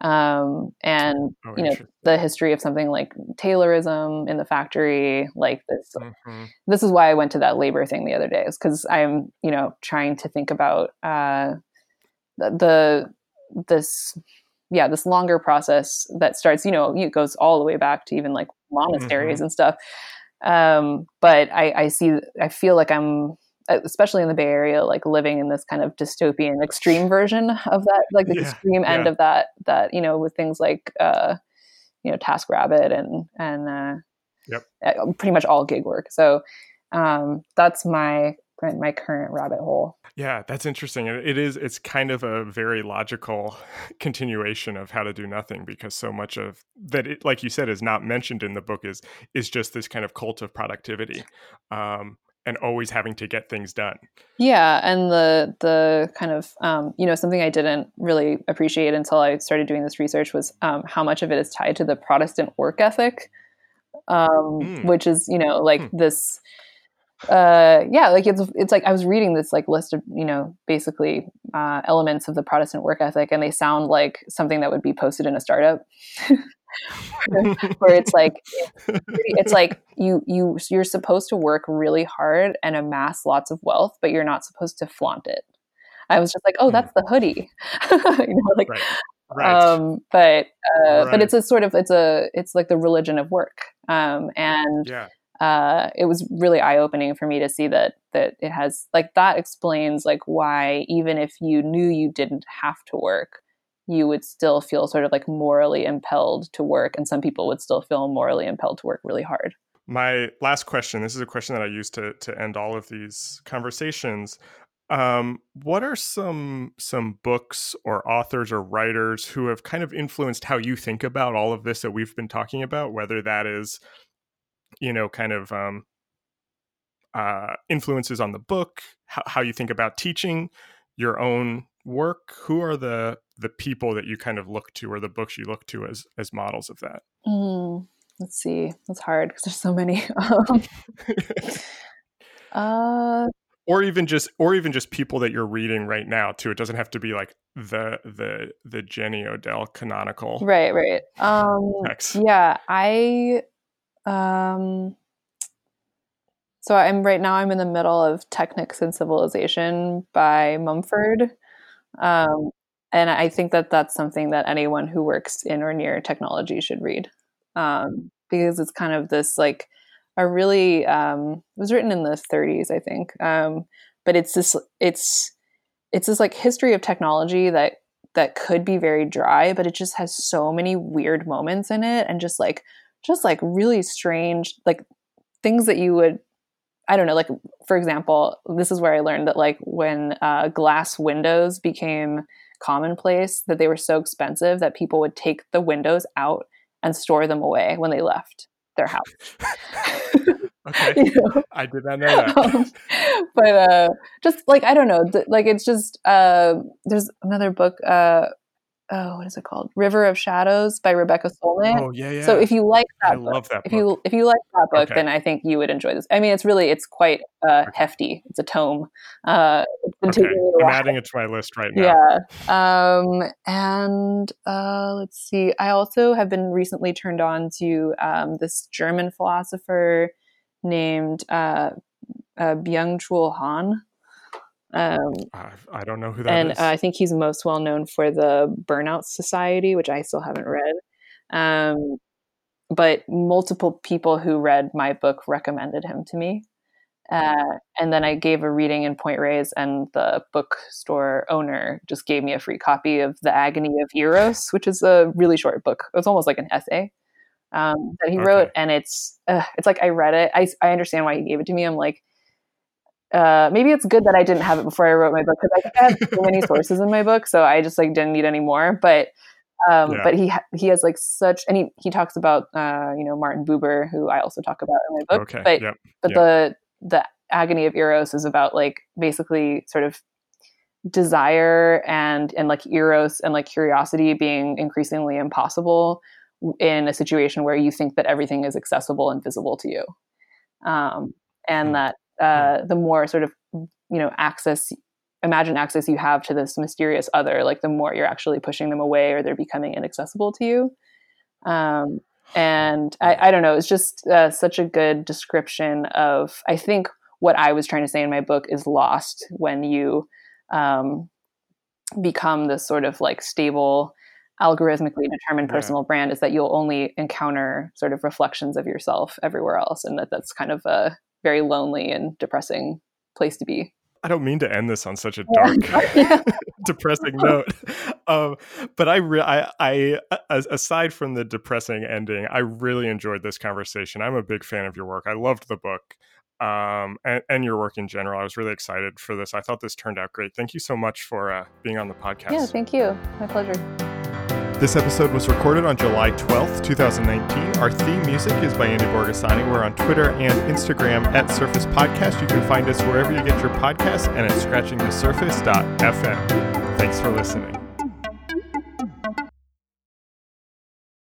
um, and oh, you know the history of something like taylorism in the factory like this mm-hmm. this is why i went to that labor thing the other day is because i'm you know trying to think about uh, the this yeah this longer process that starts you know it goes all the way back to even like monasteries mm-hmm. and stuff um, but I, I see i feel like i'm especially in the bay area like living in this kind of dystopian extreme version of that like the yeah, extreme yeah. end of that that you know with things like uh you know TaskRabbit and and uh yep. pretty much all gig work so um that's my my current rabbit hole. Yeah, that's interesting. It is. It's kind of a very logical continuation of how to do nothing because so much of that, it, like you said, is not mentioned in the book. Is is just this kind of cult of productivity, um, and always having to get things done. Yeah, and the the kind of um, you know something I didn't really appreciate until I started doing this research was um, how much of it is tied to the Protestant work ethic, um, mm. which is you know like mm. this uh yeah like it's it's like i was reading this like list of you know basically uh elements of the protestant work ethic and they sound like something that would be posted in a startup where it's like it's like you you you're supposed to work really hard and amass lots of wealth but you're not supposed to flaunt it i was just like oh that's the hoodie you know like right. Right. Um, but uh, right. but it's a sort of it's a it's like the religion of work um, and yeah uh, it was really eye opening for me to see that that it has like that explains like why even if you knew you didn't have to work, you would still feel sort of like morally impelled to work, and some people would still feel morally impelled to work really hard. My last question. This is a question that I use to to end all of these conversations. Um, what are some some books or authors or writers who have kind of influenced how you think about all of this that we've been talking about? Whether that is you know, kind of um, uh, influences on the book, how, how you think about teaching your own work. Who are the the people that you kind of look to, or the books you look to as as models of that? Mm, let's see, that's hard because there's so many. Um, uh, or even just or even just people that you're reading right now too it doesn't have to be like the the the jenny odell canonical right right um text. yeah i um, so I'm right now. I'm in the middle of Technics and Civilization by Mumford, um, and I think that that's something that anyone who works in or near technology should read um, because it's kind of this like a really um, it was written in the 30s, I think, um, but it's this it's it's this like history of technology that that could be very dry, but it just has so many weird moments in it and just like just like really strange, like things that you would, I don't know, like for example, this is where I learned that like when uh, glass windows became commonplace, that they were so expensive that people would take the windows out and store them away when they left their house. okay, you know? I did not know that. Um, but uh, just like I don't know, th- like it's just uh, there's another book. Oh, what is it called? River of Shadows by Rebecca Solnit. Oh yeah, yeah. So if you like that, I book, love that. If you if you like that book, okay. then I think you would enjoy this. I mean, it's really it's quite uh, hefty. It's a tome. Uh, it's okay. I'm adding it to my list right now. Yeah. Um, and uh, let's see. I also have been recently turned on to um, this German philosopher named uh, uh, Byung Chul Han. Um, I don't know who that and, is. uh, I think he's most well known for the Burnout Society, which I still haven't read. Um, but multiple people who read my book recommended him to me. Uh, and then I gave a reading in Point Reyes, and the bookstore owner just gave me a free copy of The Agony of Eros, which is a really short book. It was almost like an essay um, that he okay. wrote, and it's uh, it's like I read it. I I understand why he gave it to me. I'm like, uh, maybe it's good that I didn't have it before I wrote my book because I have so many sources in my book, so I just like didn't need any more. But um, yeah. but he he has like such, and he he talks about uh, you know Martin Buber, who I also talk about in my book. Okay. But yep. but yep. the the agony of eros is about like basically sort of desire and and like eros and like curiosity being increasingly impossible in a situation where you think that everything is accessible and visible to you um, and mm. that uh, the more sort of you know access imagine access you have to this mysterious other like the more you're actually pushing them away or they're becoming inaccessible to you um, and I, I, don't know it's just uh, such a good description of i think what i was trying to say in my book is lost when you um, become this sort of like stable algorithmically determined personal yeah. brand is that you'll only encounter sort of reflections of yourself everywhere else and that that's kind of a very lonely and depressing place to be. I don't mean to end this on such a dark, depressing note, um, but I, re- I, I, aside from the depressing ending, I really enjoyed this conversation. I'm a big fan of your work. I loved the book. um, and, and, your work in general. I was really excited for this. I thought this turned out great. Thank you so much for uh, being on the podcast. Yeah, thank you. My pleasure. This episode was recorded on July 12th, 2019. Our theme music is by Andy Borgasani. We're on Twitter and Instagram at Surface Podcast. You can find us wherever you get your podcasts and at scratchingthesurface.fm. Thanks for listening.